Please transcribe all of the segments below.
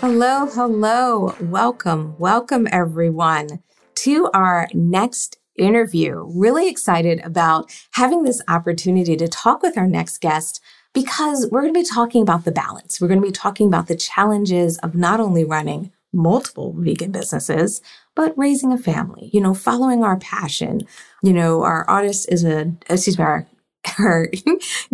Hello, hello. Welcome, welcome everyone to our next interview. Really excited about having this opportunity to talk with our next guest because we're going to be talking about the balance. We're going to be talking about the challenges of not only running multiple vegan businesses, but raising a family, you know, following our passion. You know, our artist is a, excuse me, our our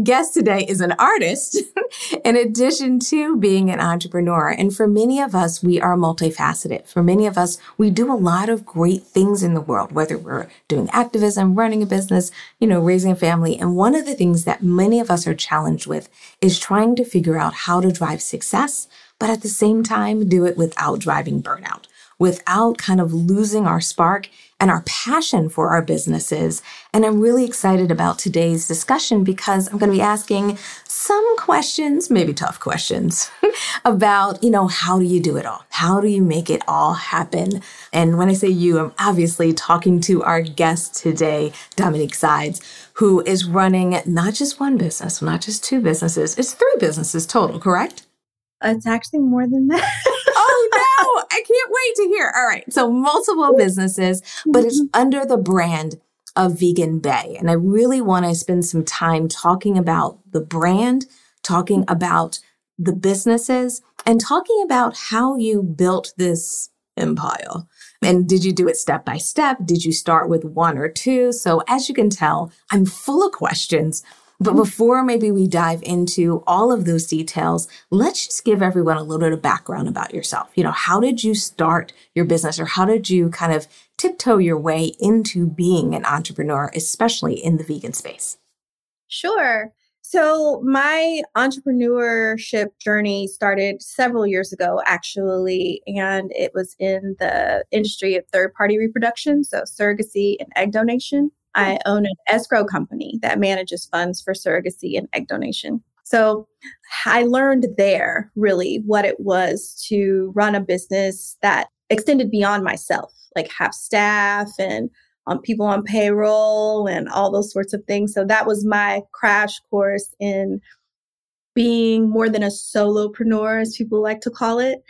guest today is an artist in addition to being an entrepreneur. And for many of us, we are multifaceted. For many of us, we do a lot of great things in the world, whether we're doing activism, running a business, you know, raising a family. And one of the things that many of us are challenged with is trying to figure out how to drive success, but at the same time, do it without driving burnout without kind of losing our spark and our passion for our businesses. And I'm really excited about today's discussion because I'm going to be asking some questions, maybe tough questions, about, you know, how do you do it all? How do you make it all happen? And when I say you, I'm obviously talking to our guest today, Dominique Sides, who is running not just one business, not just two businesses, it's three businesses total, correct? It's actually more than that. I can't wait to hear. All right. So multiple businesses, but it's mm-hmm. under the brand of Vegan Bay. And I really want to spend some time talking about the brand, talking about the businesses, and talking about how you built this empire. And did you do it step by step? Did you start with one or two? So as you can tell, I'm full of questions but mm-hmm. before maybe we dive into all of those details, let's just give everyone a little bit of background about yourself. You know, how did you start your business or how did you kind of tiptoe your way into being an entrepreneur, especially in the vegan space? Sure. So, my entrepreneurship journey started several years ago, actually, and it was in the industry of third party reproduction, so surrogacy and egg donation. I own an escrow company that manages funds for surrogacy and egg donation. So I learned there really what it was to run a business that extended beyond myself, like have staff and um, people on payroll and all those sorts of things. So that was my crash course in being more than a solopreneur, as people like to call it.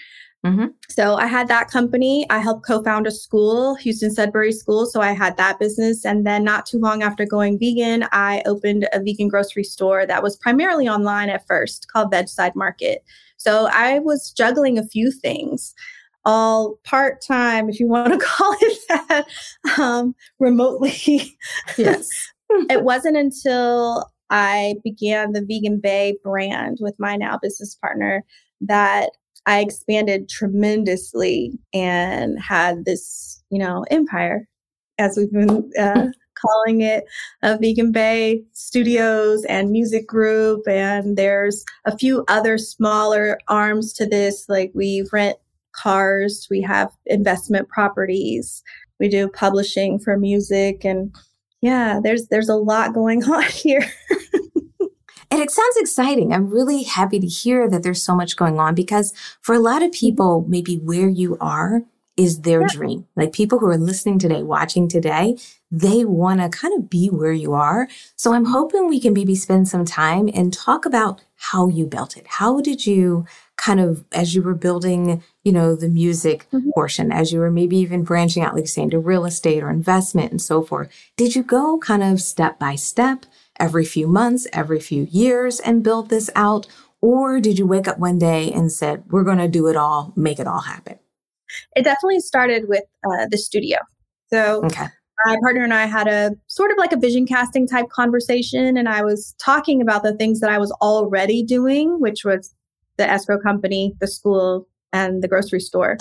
Mm-hmm. So I had that company. I helped co-found a school, Houston Sudbury School. So I had that business. And then not too long after going vegan, I opened a vegan grocery store that was primarily online at first called Bedside Market. So I was juggling a few things all part time, if you want to call it that, um, remotely. Yes. it wasn't until I began the Vegan Bay brand with my now business partner that I expanded tremendously and had this, you know, empire, as we've been uh, calling it, a Vegan Bay Studios and music group. And there's a few other smaller arms to this, like we rent cars, we have investment properties, we do publishing for music, and yeah, there's there's a lot going on here. And it sounds exciting. I'm really happy to hear that there's so much going on because for a lot of mm-hmm. people, maybe where you are is their yeah. dream. Like people who are listening today, watching today, they want to kind of be where you are. So I'm hoping we can maybe spend some time and talk about how you built it. How did you kind of, as you were building, you know, the music mm-hmm. portion, as you were maybe even branching out, like saying, to real estate or investment and so forth, did you go kind of step by step? Every few months, every few years and build this out? Or did you wake up one day and said, we're going to do it all, make it all happen? It definitely started with uh, the studio. So okay. my partner and I had a sort of like a vision casting type conversation. And I was talking about the things that I was already doing, which was the escrow company, the school, and the grocery store.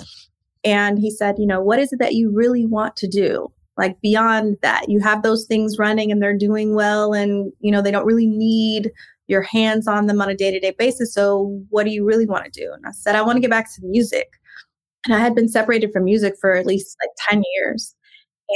And he said, you know, what is it that you really want to do? Like beyond that you have those things running and they're doing well and you know they don't really need your hands on them on a day to day basis. So, what do you really want to do? And I said, I want to get back to music. And I had been separated from music for at least like 10 years.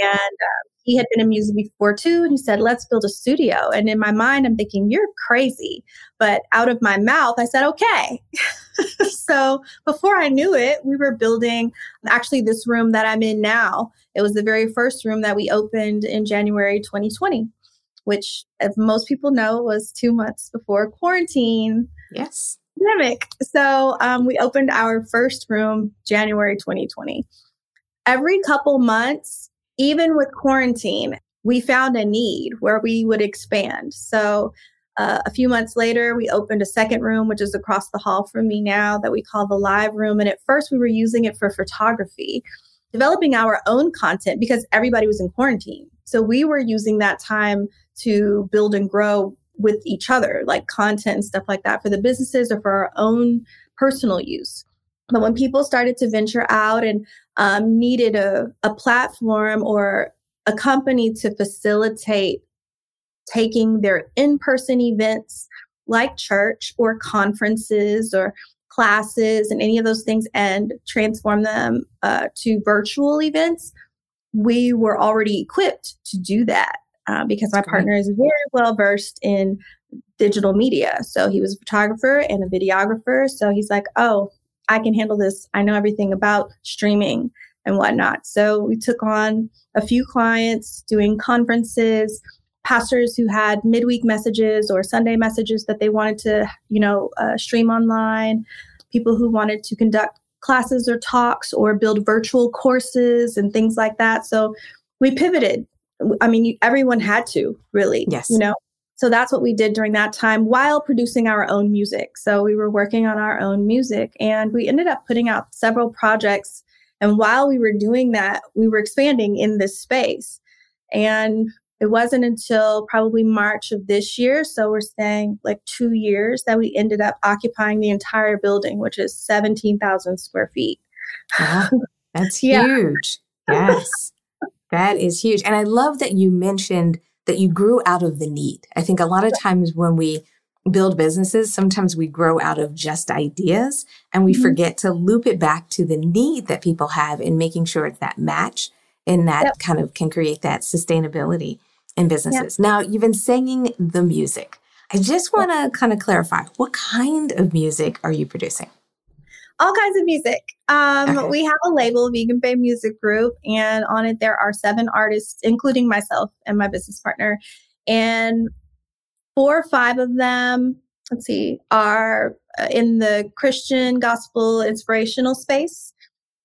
And um, he had been in music before too. And he said, let's build a studio. And in my mind, I'm thinking, you're crazy. But out of my mouth, I said, okay. so before I knew it, we were building actually this room that I'm in now. It was the very first room that we opened in January 2020, which, as most people know, was two months before quarantine. Yes. Pandemic. So um, we opened our first room January 2020. Every couple months, even with quarantine, we found a need where we would expand. So uh, a few months later, we opened a second room, which is across the hall from me now, that we call the live room. And at first, we were using it for photography, developing our own content because everybody was in quarantine. So we were using that time to build and grow with each other, like content and stuff like that for the businesses or for our own personal use. But when people started to venture out and um, needed a, a platform or a company to facilitate taking their in person events like church or conferences or classes and any of those things and transform them uh, to virtual events, we were already equipped to do that uh, because my partner is very well versed in digital media. So he was a photographer and a videographer. So he's like, oh, I can handle this. I know everything about streaming and whatnot. So we took on a few clients doing conferences, pastors who had midweek messages or Sunday messages that they wanted to, you know, uh, stream online, people who wanted to conduct classes or talks or build virtual courses and things like that. So we pivoted. I mean, everyone had to really, yes. you know, so that's what we did during that time while producing our own music. So we were working on our own music and we ended up putting out several projects. And while we were doing that, we were expanding in this space. And it wasn't until probably March of this year, so we're saying like two years, that we ended up occupying the entire building, which is 17,000 square feet. Wow, that's huge. yes, that is huge. And I love that you mentioned that you grew out of the need. I think a lot of times when we build businesses, sometimes we grow out of just ideas and we mm-hmm. forget to loop it back to the need that people have in making sure it's that match and that yep. kind of can create that sustainability in businesses. Yep. Now, you've been singing the music. I just want to kind of clarify what kind of music are you producing? All kinds of music. Um. We have a label, Vegan Bay Music Group, and on it there are seven artists, including myself and my business partner. And four or five of them, let's see, are uh, in the Christian gospel inspirational space.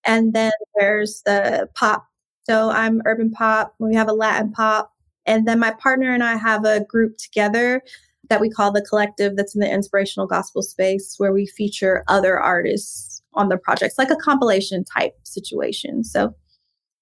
And then there's the pop. So I'm urban pop. We have a Latin pop. And then my partner and I have a group together that we call the collective that's in the inspirational gospel space where we feature other artists on the projects like a compilation type situation. So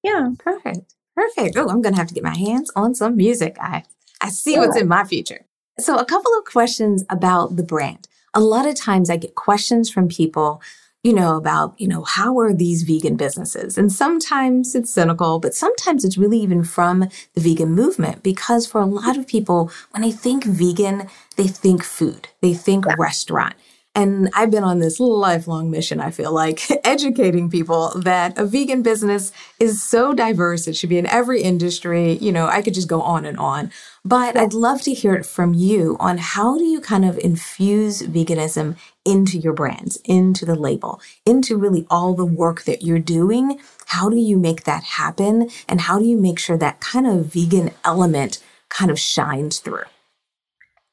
yeah. Perfect. Perfect. Oh i'm gonna have to get my hands on some music. I i see what's in my future. So a couple of questions about the brand. A lot of times i get questions from people you know, about, you know, how are these vegan businesses? And sometimes it's cynical, but sometimes it's really even from the vegan movement because for a lot of people, when they think vegan, they think food, they think yeah. restaurant. And I've been on this lifelong mission, I feel like, educating people that a vegan business is so diverse. It should be in every industry. You know, I could just go on and on. But I'd love to hear it from you on how do you kind of infuse veganism into your brands, into the label, into really all the work that you're doing? How do you make that happen? And how do you make sure that kind of vegan element kind of shines through?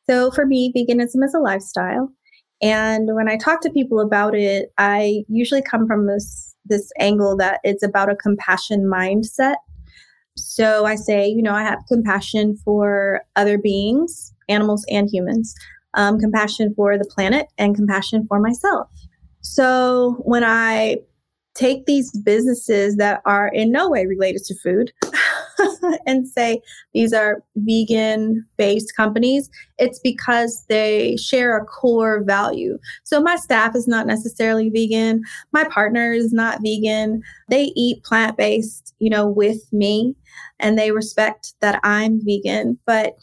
So for me, veganism is a lifestyle. And when I talk to people about it, I usually come from this this angle that it's about a compassion mindset. So I say, you know, I have compassion for other beings, animals and humans, um, compassion for the planet, and compassion for myself. So when I take these businesses that are in no way related to food and say these are vegan based companies, it's because they share a core value. So my staff is not necessarily vegan. My partner is not vegan. They eat plant based, you know, with me and they respect that I'm vegan. But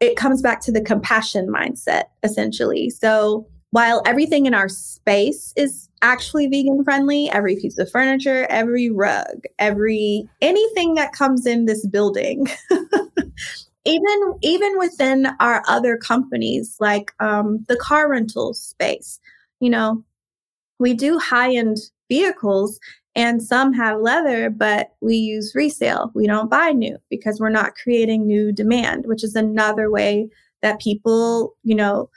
it comes back to the compassion mindset, essentially. So while everything in our space is actually vegan friendly, every piece of furniture, every rug, every anything that comes in this building, even even within our other companies like um, the car rental space, you know, we do high end vehicles and some have leather, but we use resale. We don't buy new because we're not creating new demand, which is another way that people, you know,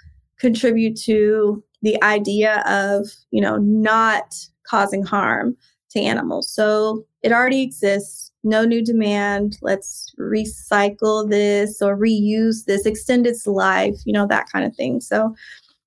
contribute to the idea of, you know, not causing harm to animals. So it already exists, no new demand. Let's recycle this or reuse this, extend its life, you know, that kind of thing. So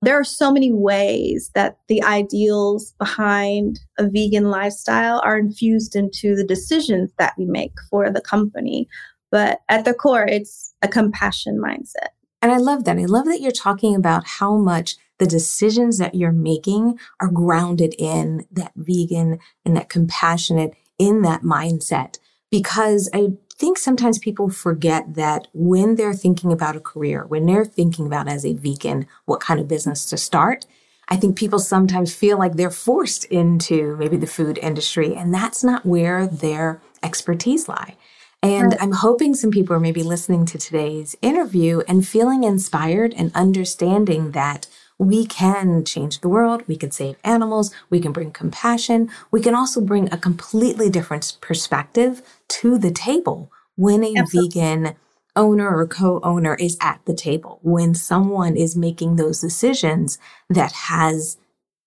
there are so many ways that the ideals behind a vegan lifestyle are infused into the decisions that we make for the company. But at the core, it's a compassion mindset. And I love that. I love that you're talking about how much the decisions that you're making are grounded in that vegan and that compassionate, in that mindset. Because I think sometimes people forget that when they're thinking about a career, when they're thinking about as a vegan, what kind of business to start, I think people sometimes feel like they're forced into maybe the food industry, and that's not where their expertise lie. And right. I'm hoping some people are maybe listening to today's interview and feeling inspired and understanding that we can change the world, we can save animals, we can bring compassion, we can also bring a completely different perspective to the table when a Absolutely. vegan owner or co-owner is at the table, when someone is making those decisions that has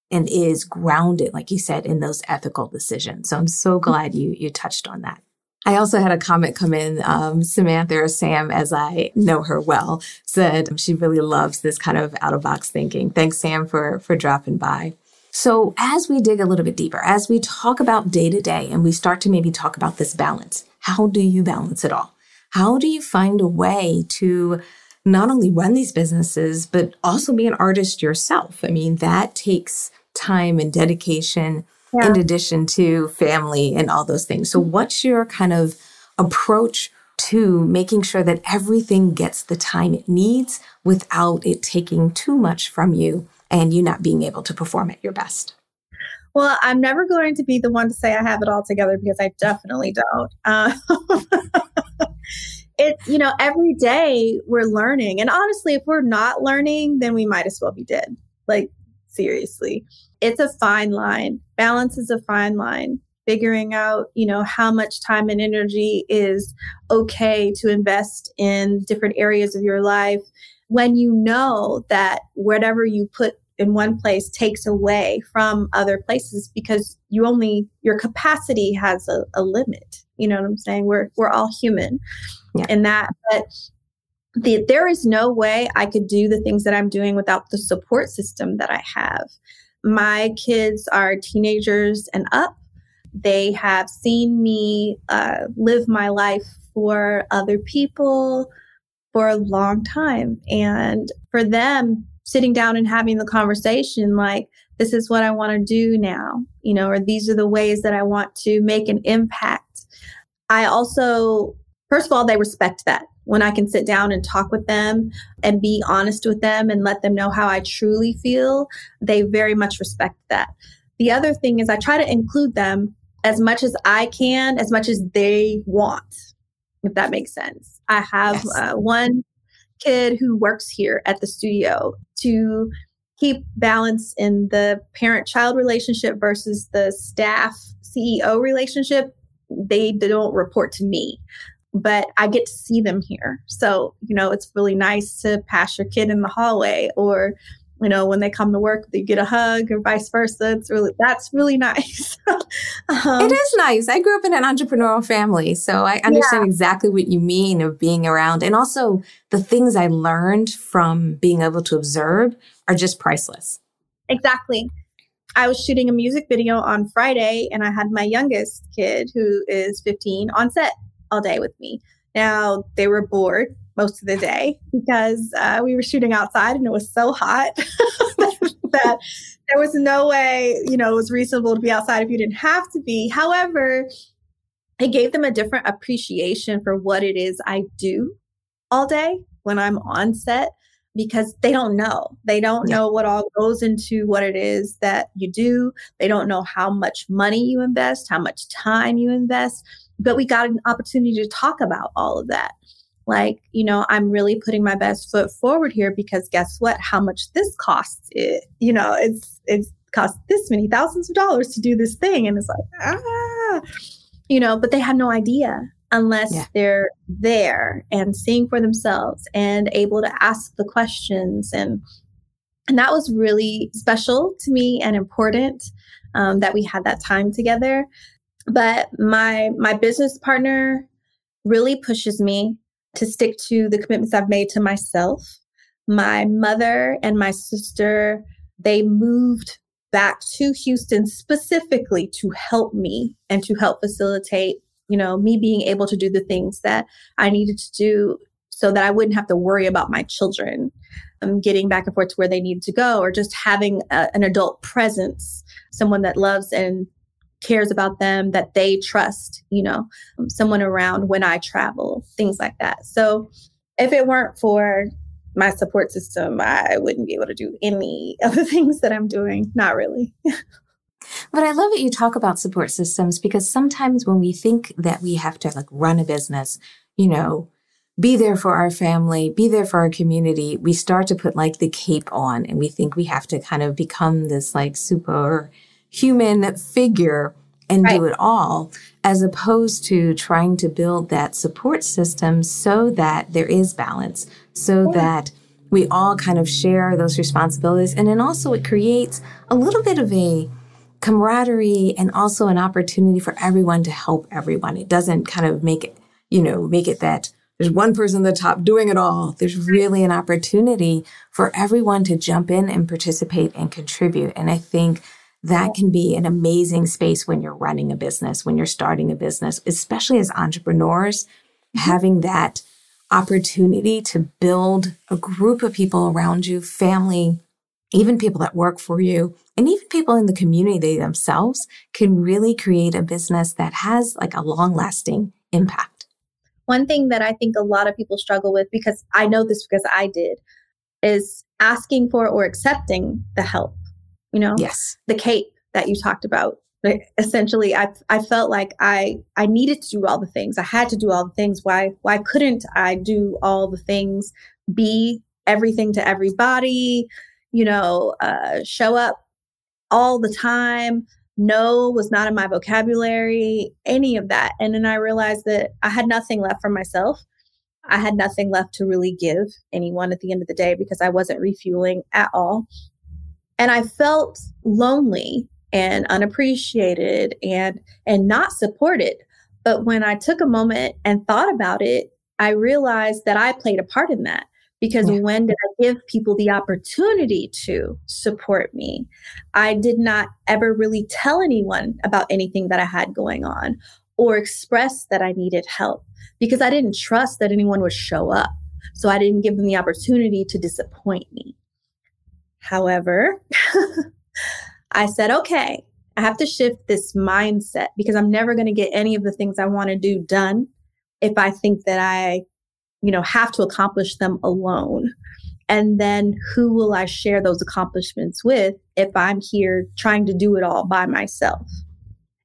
and is grounded, like you said, in those ethical decisions. So I'm so mm-hmm. glad you you touched on that. I also had a comment come in. Um, Samantha or Sam, as I know her well, said she really loves this kind of out of box thinking. Thanks, Sam, for for dropping by. So, as we dig a little bit deeper, as we talk about day to day and we start to maybe talk about this balance, how do you balance it all? How do you find a way to not only run these businesses, but also be an artist yourself? I mean, that takes time and dedication yeah. in addition to family and all those things. So, what's your kind of approach to making sure that everything gets the time it needs without it taking too much from you and you not being able to perform at your best? Well, I'm never going to be the one to say I have it all together because I definitely don't. Uh, it, you know, every day we're learning. And honestly, if we're not learning, then we might as well be dead. Like, seriously it's a fine line. Balance is a fine line. Figuring out, you know, how much time and energy is okay to invest in different areas of your life when you know that whatever you put in one place takes away from other places because you only your capacity has a, a limit you know what i'm saying we're we're all human yeah. in that but the, there is no way i could do the things that i'm doing without the support system that i have my kids are teenagers and up. They have seen me uh, live my life for other people for a long time. And for them, sitting down and having the conversation like, this is what I want to do now, you know, or these are the ways that I want to make an impact. I also, first of all, they respect that when I can sit down and talk with them and be honest with them and let them know how I truly feel, they very much respect that. The other thing is I try to include them as much as I can, as much as they want, if that makes sense. I have yes. uh, one kid who works here at the studio to keep balance in the parent child relationship versus the staff CEO relationship. They don't report to me but I get to see them here. So, you know, it's really nice to pass your kid in the hallway or, you know, when they come to work, they get a hug or vice versa. It's really, that's really nice. um, it is nice. I grew up in an entrepreneurial family, so I understand yeah. exactly what you mean of being around. And also the things I learned from being able to observe are just priceless. Exactly. I was shooting a music video on Friday and I had my youngest kid, who is 15, on set all day with me. Now, they were bored most of the day because uh, we were shooting outside and it was so hot that there was no way, you know, it was reasonable to be outside if you didn't have to be. However, it gave them a different appreciation for what it is I do all day when I'm on set because they don't know. They don't yeah. know what all goes into what it is that you do. They don't know how much money you invest, how much time you invest. But we got an opportunity to talk about all of that. Like, you know, I'm really putting my best foot forward here because guess what? How much this costs it, you know, it's it's cost this many thousands of dollars to do this thing. And it's like, ah, you know, but they had no idea unless yeah. they're there and seeing for themselves and able to ask the questions and and that was really special to me and important um, that we had that time together but my my business partner really pushes me to stick to the commitments i've made to myself. My mother and my sister they moved back to houston specifically to help me and to help facilitate you know, me being able to do the things that I needed to do so that I wouldn't have to worry about my children um, getting back and forth to where they need to go or just having a, an adult presence, someone that loves and cares about them, that they trust, you know, someone around when I travel, things like that. So if it weren't for my support system, I wouldn't be able to do any of the things that I'm doing. Not really. But I love that you talk about support systems because sometimes when we think that we have to like run a business, you know, be there for our family, be there for our community, we start to put like the cape on and we think we have to kind of become this like super human figure and right. do it all, as opposed to trying to build that support system so that there is balance, so yeah. that we all kind of share those responsibilities. And then also it creates a little bit of a camaraderie and also an opportunity for everyone to help everyone. It doesn't kind of make it, you know, make it that there's one person at the top doing it all. There's really an opportunity for everyone to jump in and participate and contribute. And I think that can be an amazing space when you're running a business, when you're starting a business, especially as entrepreneurs, mm-hmm. having that opportunity to build a group of people around you, family, even people that work for you, and even people in the community themselves can really create a business that has like a long lasting impact. One thing that I think a lot of people struggle with, because I know this because I did, is asking for or accepting the help. You know, yes, the cape that you talked about. Essentially, I I felt like I I needed to do all the things. I had to do all the things. Why why couldn't I do all the things? Be everything to everybody you know, uh, show up all the time. No was not in my vocabulary, any of that. And then I realized that I had nothing left for myself. I had nothing left to really give anyone at the end of the day because I wasn't refueling at all. And I felt lonely and unappreciated and and not supported. But when I took a moment and thought about it, I realized that I played a part in that because yeah. when did I give people the opportunity to support me? I did not ever really tell anyone about anything that I had going on or express that I needed help because I didn't trust that anyone would show up. So I didn't give them the opportunity to disappoint me. However, I said, okay, I have to shift this mindset because I'm never going to get any of the things I want to do done if I think that I you know, have to accomplish them alone. And then who will I share those accomplishments with if I'm here trying to do it all by myself?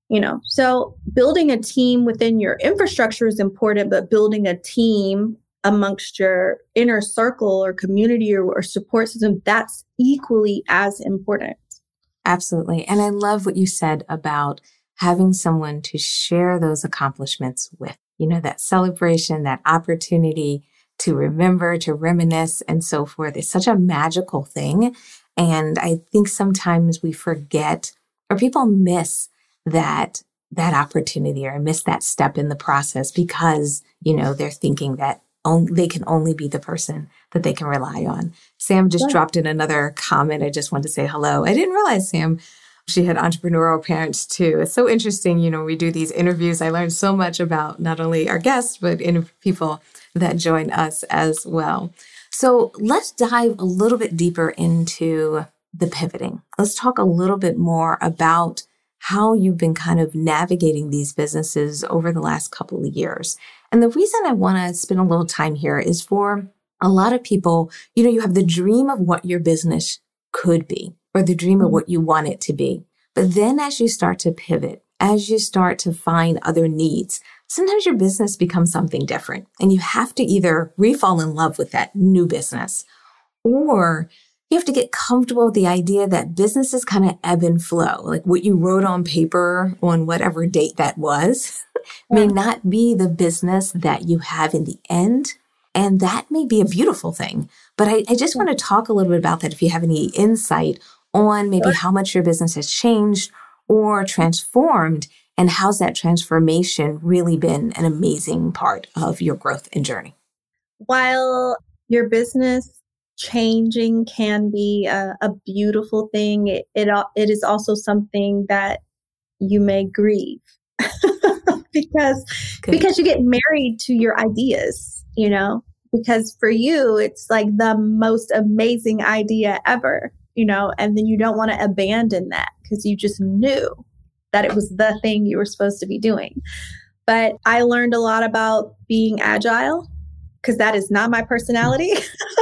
You know, so building a team within your infrastructure is important, but building a team amongst your inner circle or community or, or support system, that's equally as important. Absolutely. And I love what you said about having someone to share those accomplishments with you know, that celebration, that opportunity to remember, to reminisce, and so forth. It's such a magical thing. And I think sometimes we forget or people miss that that opportunity or miss that step in the process because, you know, they're thinking that only, they can only be the person that they can rely on. Sam just dropped in another comment. I just want to say hello. I didn't realize, Sam, she had entrepreneurial parents too. It's so interesting. You know, we do these interviews. I learned so much about not only our guests, but in people that join us as well. So let's dive a little bit deeper into the pivoting. Let's talk a little bit more about how you've been kind of navigating these businesses over the last couple of years. And the reason I want to spend a little time here is for a lot of people, you know, you have the dream of what your business could be or the dream of mm-hmm. what you want it to be. But then as you start to pivot, as you start to find other needs, sometimes your business becomes something different and you have to either refall in love with that new business or you have to get comfortable with the idea that businesses kind of ebb and flow. Like what you wrote on paper on whatever date that was may not be the business that you have in the end. And that may be a beautiful thing. But I, I just want to talk a little bit about that if you have any insight on maybe how much your business has changed or transformed and how's that transformation really been an amazing part of your growth and journey? While your business changing can be a, a beautiful thing, it, it, it is also something that you may grieve because Good. because you get married to your ideas, you know, because for you it's like the most amazing idea ever you know, and then you don't want to abandon that because you just knew that it was the thing you were supposed to be doing. But I learned a lot about being agile because that is not my personality.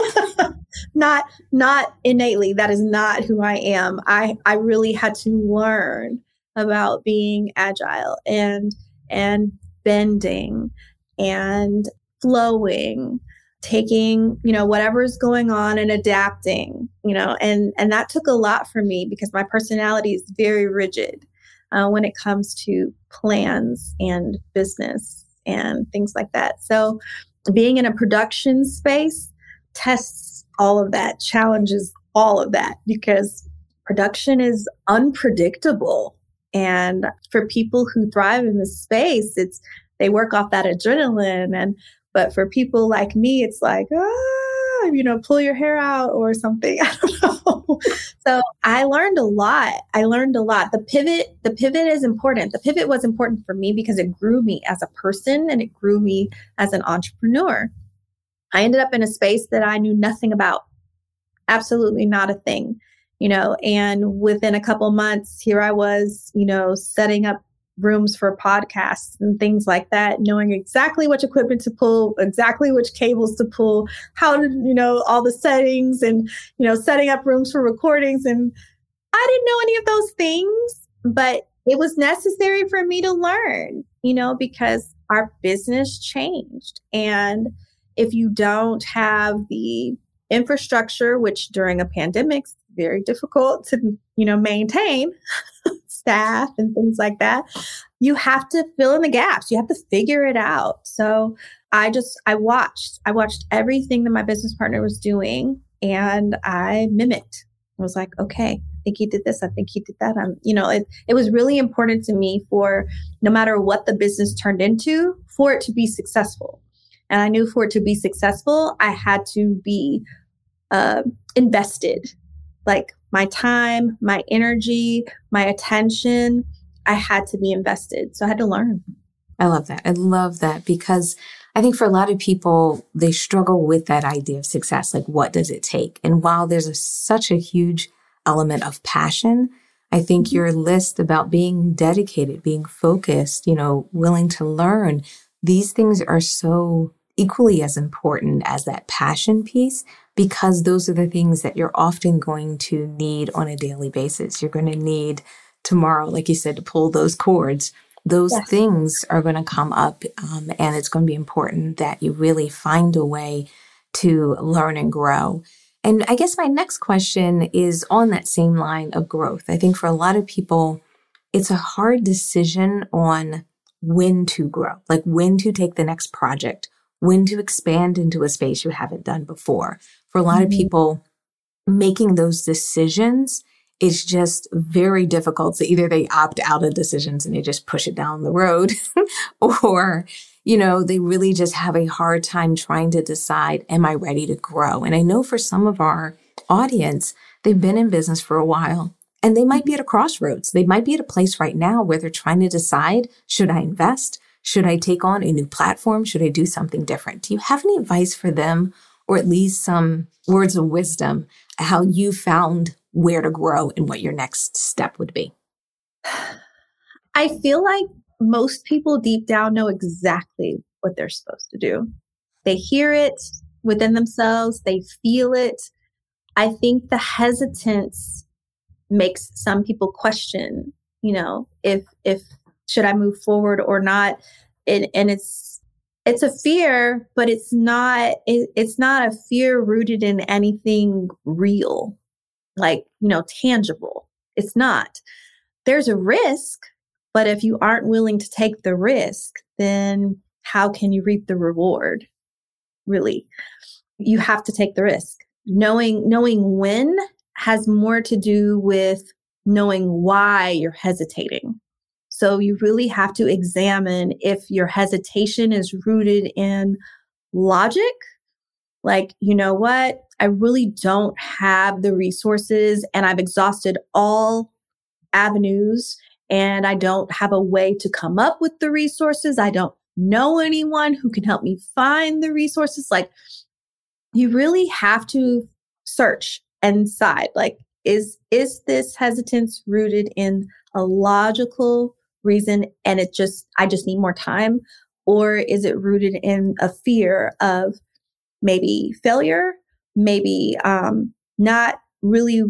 not not innately that is not who I am. I I really had to learn about being agile and and bending and flowing taking you know whatever's going on and adapting you know and and that took a lot for me because my personality is very rigid uh, when it comes to plans and business and things like that so being in a production space tests all of that challenges all of that because production is unpredictable and for people who thrive in this space it's they work off that adrenaline and but for people like me, it's like, ah, you know, pull your hair out or something. I don't know. so I learned a lot. I learned a lot. The pivot, the pivot is important. The pivot was important for me because it grew me as a person and it grew me as an entrepreneur. I ended up in a space that I knew nothing about. Absolutely not a thing you know and within a couple months here i was you know setting up rooms for podcasts and things like that, knowing exactly which equipment to pull, exactly which cables to pull, how to, you know, all the settings and, you know, setting up rooms for recordings. And I didn't know any of those things, but it was necessary for me to learn, you know, because our business changed. And if you don't have the infrastructure, which during a pandemic is very difficult to, you know, maintain, staff and things like that. You have to fill in the gaps. You have to figure it out. So I just, I watched, I watched everything that my business partner was doing and I mimicked. I was like, okay, I think he did this. I think he did that. I'm, you know, it, it was really important to me for no matter what the business turned into, for it to be successful. And I knew for it to be successful, I had to be uh, invested like my time, my energy, my attention, I had to be invested. So I had to learn. I love that. I love that because I think for a lot of people, they struggle with that idea of success. Like, what does it take? And while there's a, such a huge element of passion, I think mm-hmm. your list about being dedicated, being focused, you know, willing to learn, these things are so equally as important as that passion piece because those are the things that you're often going to need on a daily basis. You're going to need tomorrow, like you said, to pull those cords. Those yes. things are going to come up, um, and it's going to be important that you really find a way to learn and grow. And I guess my next question is on that same line of growth. I think for a lot of people, it's a hard decision on when to grow, like when to take the next project, when to expand into a space you haven't done before. For a lot mm-hmm. of people, making those decisions is just very difficult. So either they opt out of decisions and they just push it down the road, or, you know, they really just have a hard time trying to decide, am I ready to grow? And I know for some of our audience, they've been in business for a while and they might be at a crossroads. They might be at a place right now where they're trying to decide, should I invest? Should I take on a new platform? Should I do something different? Do you have any advice for them or at least some words of wisdom how you found where to grow and what your next step would be? I feel like most people deep down know exactly what they're supposed to do. They hear it, within themselves, they feel it. I think the hesitance makes some people question, you know, if if should I move forward or not? And, and it's it's a fear, but it's not it, it's not a fear rooted in anything real, like you know, tangible. It's not. There's a risk, but if you aren't willing to take the risk, then how can you reap the reward? Really, you have to take the risk. Knowing knowing when has more to do with knowing why you're hesitating so you really have to examine if your hesitation is rooted in logic. Like, you know what? I really don't have the resources and I've exhausted all avenues and I don't have a way to come up with the resources. I don't know anyone who can help me find the resources. Like, you really have to search decide like is is this hesitance rooted in a logical reason and it just, I just need more time? Or is it rooted in a fear of maybe failure, maybe um, not really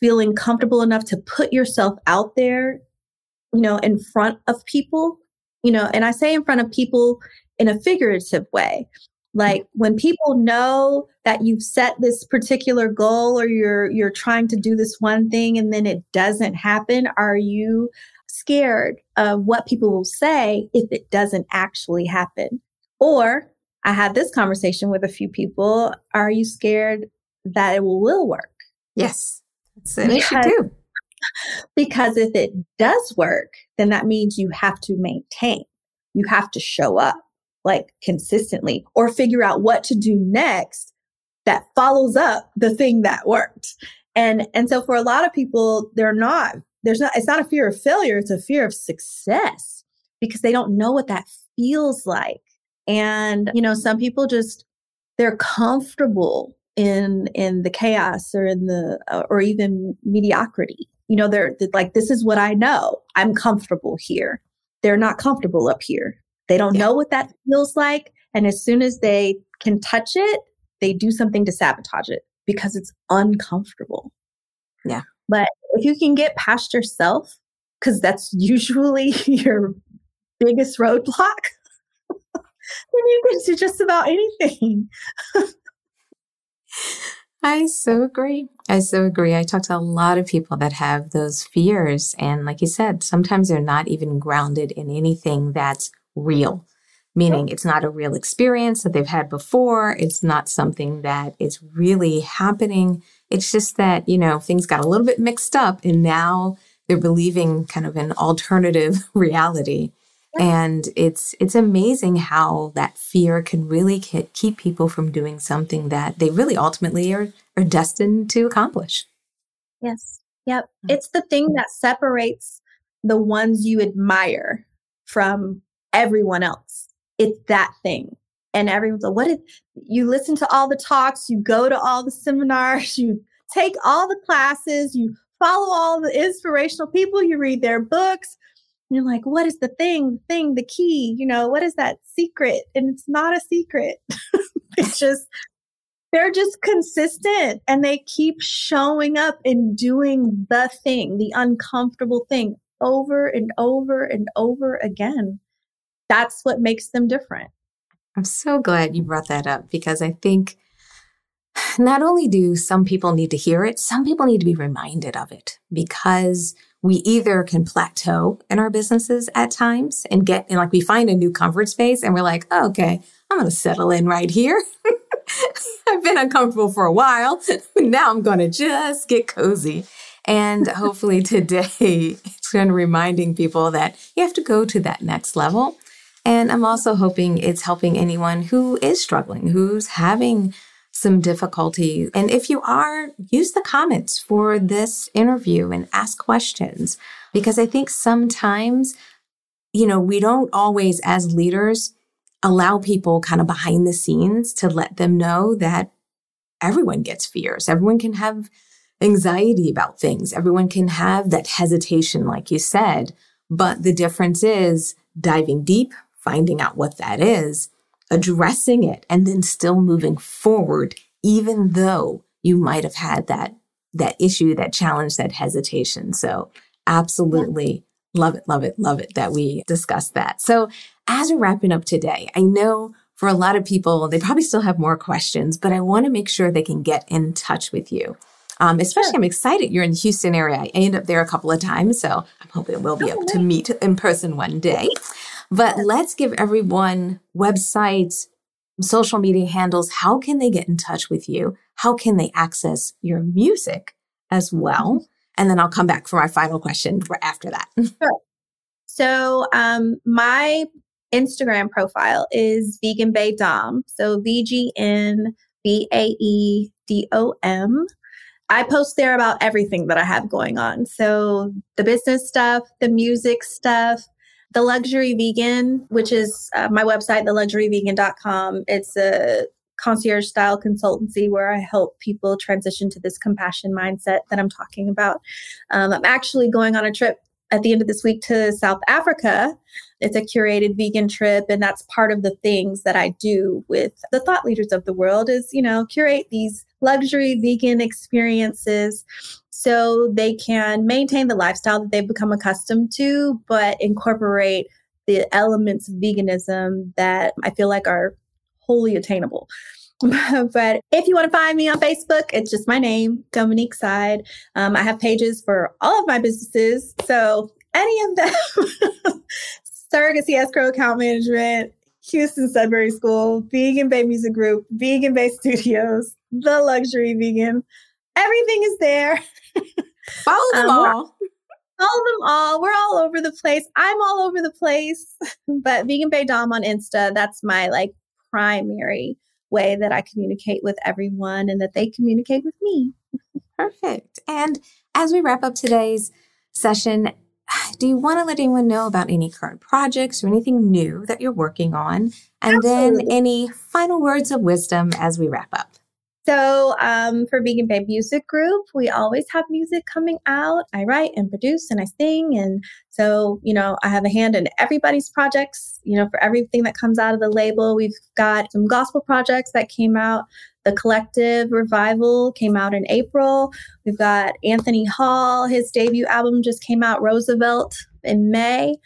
feeling comfortable enough to put yourself out there, you know, in front of people, you know, and I say in front of people in a figurative way. Like when people know that you've set this particular goal or you're you're trying to do this one thing and then it doesn't happen, are you scared of what people will say if it doesn't actually happen. Or I had this conversation with a few people. Are you scared that it will work? Yes, it's an because, issue too. Because if it does work, then that means you have to maintain, you have to show up like consistently or figure out what to do next that follows up the thing that worked. And and so for a lot of people, they're not there's not it's not a fear of failure it's a fear of success because they don't know what that feels like. And you know some people just they're comfortable in in the chaos or in the uh, or even mediocrity. You know they're, they're, like this is what i know. I'm comfortable here. They're not comfortable up here. They don't yeah. know what that feels like and as soon as they can touch it they do something to sabotage it because it's uncomfortable. Yeah but if you can get past yourself, because that's usually your biggest roadblock, then you can do just about anything. I so agree. I so agree. I talk to a lot of people that have those fears. And like you said, sometimes they're not even grounded in anything that's real, meaning it's not a real experience that they've had before. It's not something that is really happening. It's just that, you know, things got a little bit mixed up and now they're believing kind of an alternative reality. And it's it's amazing how that fear can really keep people from doing something that they really ultimately are, are destined to accomplish. Yes. Yep. Mm. It's the thing that separates the ones you admire from everyone else. It's that thing and everyone's like, what if you listen to all the talks, you go to all the seminars, you take all the classes, you follow all the inspirational people, you read their books. You're like, what is the thing, the thing, the key? You know, what is that secret? And it's not a secret. it's just, they're just consistent and they keep showing up and doing the thing, the uncomfortable thing over and over and over again. That's what makes them different. I'm so glad you brought that up because I think not only do some people need to hear it, some people need to be reminded of it because we either can plateau in our businesses at times and get, and like we find a new comfort space and we're like, oh, okay, I'm going to settle in right here. I've been uncomfortable for a while. now I'm going to just get cozy. And hopefully today it's of reminding people that you have to go to that next level and I'm also hoping it's helping anyone who is struggling, who's having some difficulty. And if you are, use the comments for this interview and ask questions because I think sometimes, you know, we don't always, as leaders, allow people kind of behind the scenes to let them know that everyone gets fears. Everyone can have anxiety about things. Everyone can have that hesitation, like you said. But the difference is diving deep, finding out what that is addressing it and then still moving forward, even though you might have had that that issue, that challenge, that hesitation. So absolutely yeah. love it, love it, love it that we discussed that. So as we're wrapping up today, I know for a lot of people, they probably still have more questions, but I want to make sure they can get in touch with you. Um, especially, sure. I'm excited you're in the Houston area. I ended up there a couple of times, so I'm hoping we'll be oh, able to meet in person one day. But let's give everyone websites, social media handles. How can they get in touch with you? How can they access your music as well? And then I'll come back for my final question after that. Sure. So, um, my Instagram profile is Vegan Bae Dom. So, V G N B A E D O M. I post there about everything that I have going on. So, the business stuff, the music stuff, the Luxury Vegan, which is uh, my website, theluxuryvegan.com. It's a concierge style consultancy where I help people transition to this compassion mindset that I'm talking about. Um, I'm actually going on a trip at the end of this week to South Africa. It's a curated vegan trip and that's part of the things that I do with the thought leaders of the world is, you know, curate these luxury vegan experiences so they can maintain the lifestyle that they've become accustomed to but incorporate the elements of veganism that I feel like are wholly attainable. but if you want to find me on Facebook, it's just my name, Dominique Side. Um, I have pages for all of my businesses. So any of them, surrogacy escrow account management, Houston Sudbury School, Vegan Bae Music Group, Vegan Bae Studios, The Luxury Vegan. Everything is there. Follow them um, all. Follow them all. We're all over the place. I'm all over the place. But Vegan Bae Dom on Insta, that's my like primary way that I communicate with everyone and that they communicate with me. Perfect. And as we wrap up today's session, do you want to let anyone know about any current projects or anything new that you're working on? And Absolutely. then any final words of wisdom as we wrap up? So, um, for Vegan Bae Music Group, we always have music coming out. I write and produce and I sing. And so, you know, I have a hand in everybody's projects, you know, for everything that comes out of the label. We've got some gospel projects that came out. The Collective Revival came out in April. We've got Anthony Hall, his debut album just came out, Roosevelt, in May.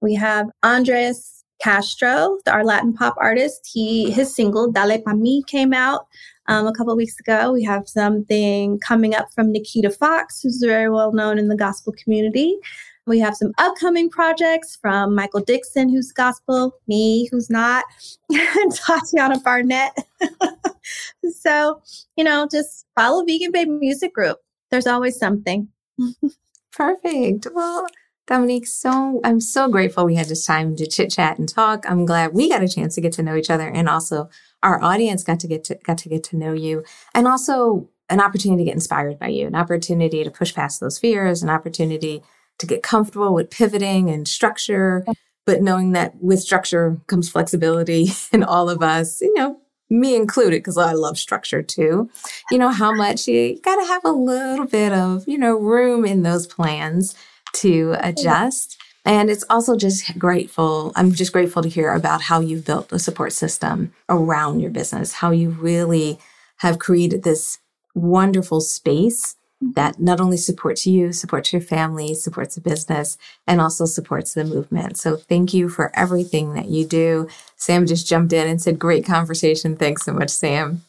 We have Andres Castro, our Latin pop artist. He his single Dale Pa Mi came out um, a couple weeks ago. We have something coming up from Nikita Fox, who's very well known in the gospel community. We have some upcoming projects from Michael Dixon, who's gospel, me, who's not, and Tatiana Barnett. so, you know, just follow Vegan Bae Music Group. There's always something. Perfect. Well, Dominique, so I'm so grateful we had this time to chit chat and talk. I'm glad we got a chance to get to know each other and also our audience got to get to got to get to know you and also an opportunity to get inspired by you, an opportunity to push past those fears, an opportunity to get comfortable with pivoting and structure, but knowing that with structure comes flexibility in all of us, you know, me included, because I love structure too. You know, how much you got to have a little bit of, you know, room in those plans to adjust. And it's also just grateful. I'm just grateful to hear about how you've built a support system around your business, how you really have created this wonderful space that mm-hmm. not only supports you, supports your family, supports the business, and also supports the movement. So thank you for everything that you do. Sam just jumped in and said, Great conversation. Thanks so much, Sam.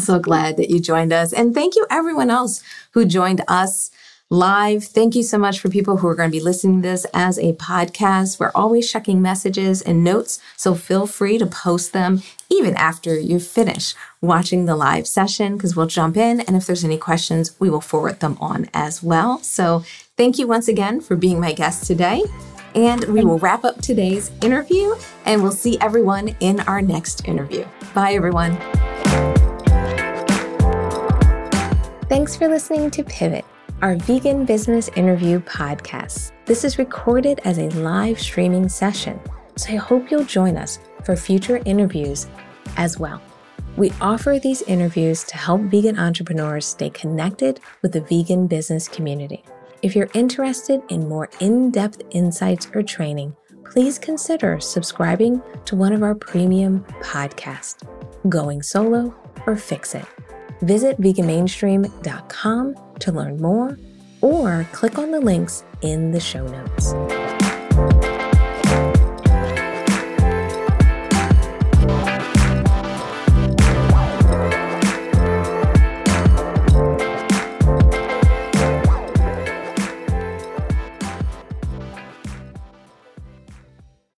So glad that you joined us. And thank you, everyone else who joined us live. Thank you so much for people who are going to be listening to this as a podcast. We're always checking messages and notes, so feel free to post them even after you finish watching the live session because we'll jump in. And if there's any questions, we will forward them on as well. So thank you once again for being my guest today. And we will wrap up today's interview and we'll see everyone in our next interview. Bye, everyone. Thanks for listening to Pivot our vegan business interview podcast. This is recorded as a live streaming session, so I hope you'll join us for future interviews as well. We offer these interviews to help vegan entrepreneurs stay connected with the vegan business community. If you're interested in more in depth insights or training, please consider subscribing to one of our premium podcasts, Going Solo or Fix It. Visit veganmainstream.com to learn more or click on the links in the show notes.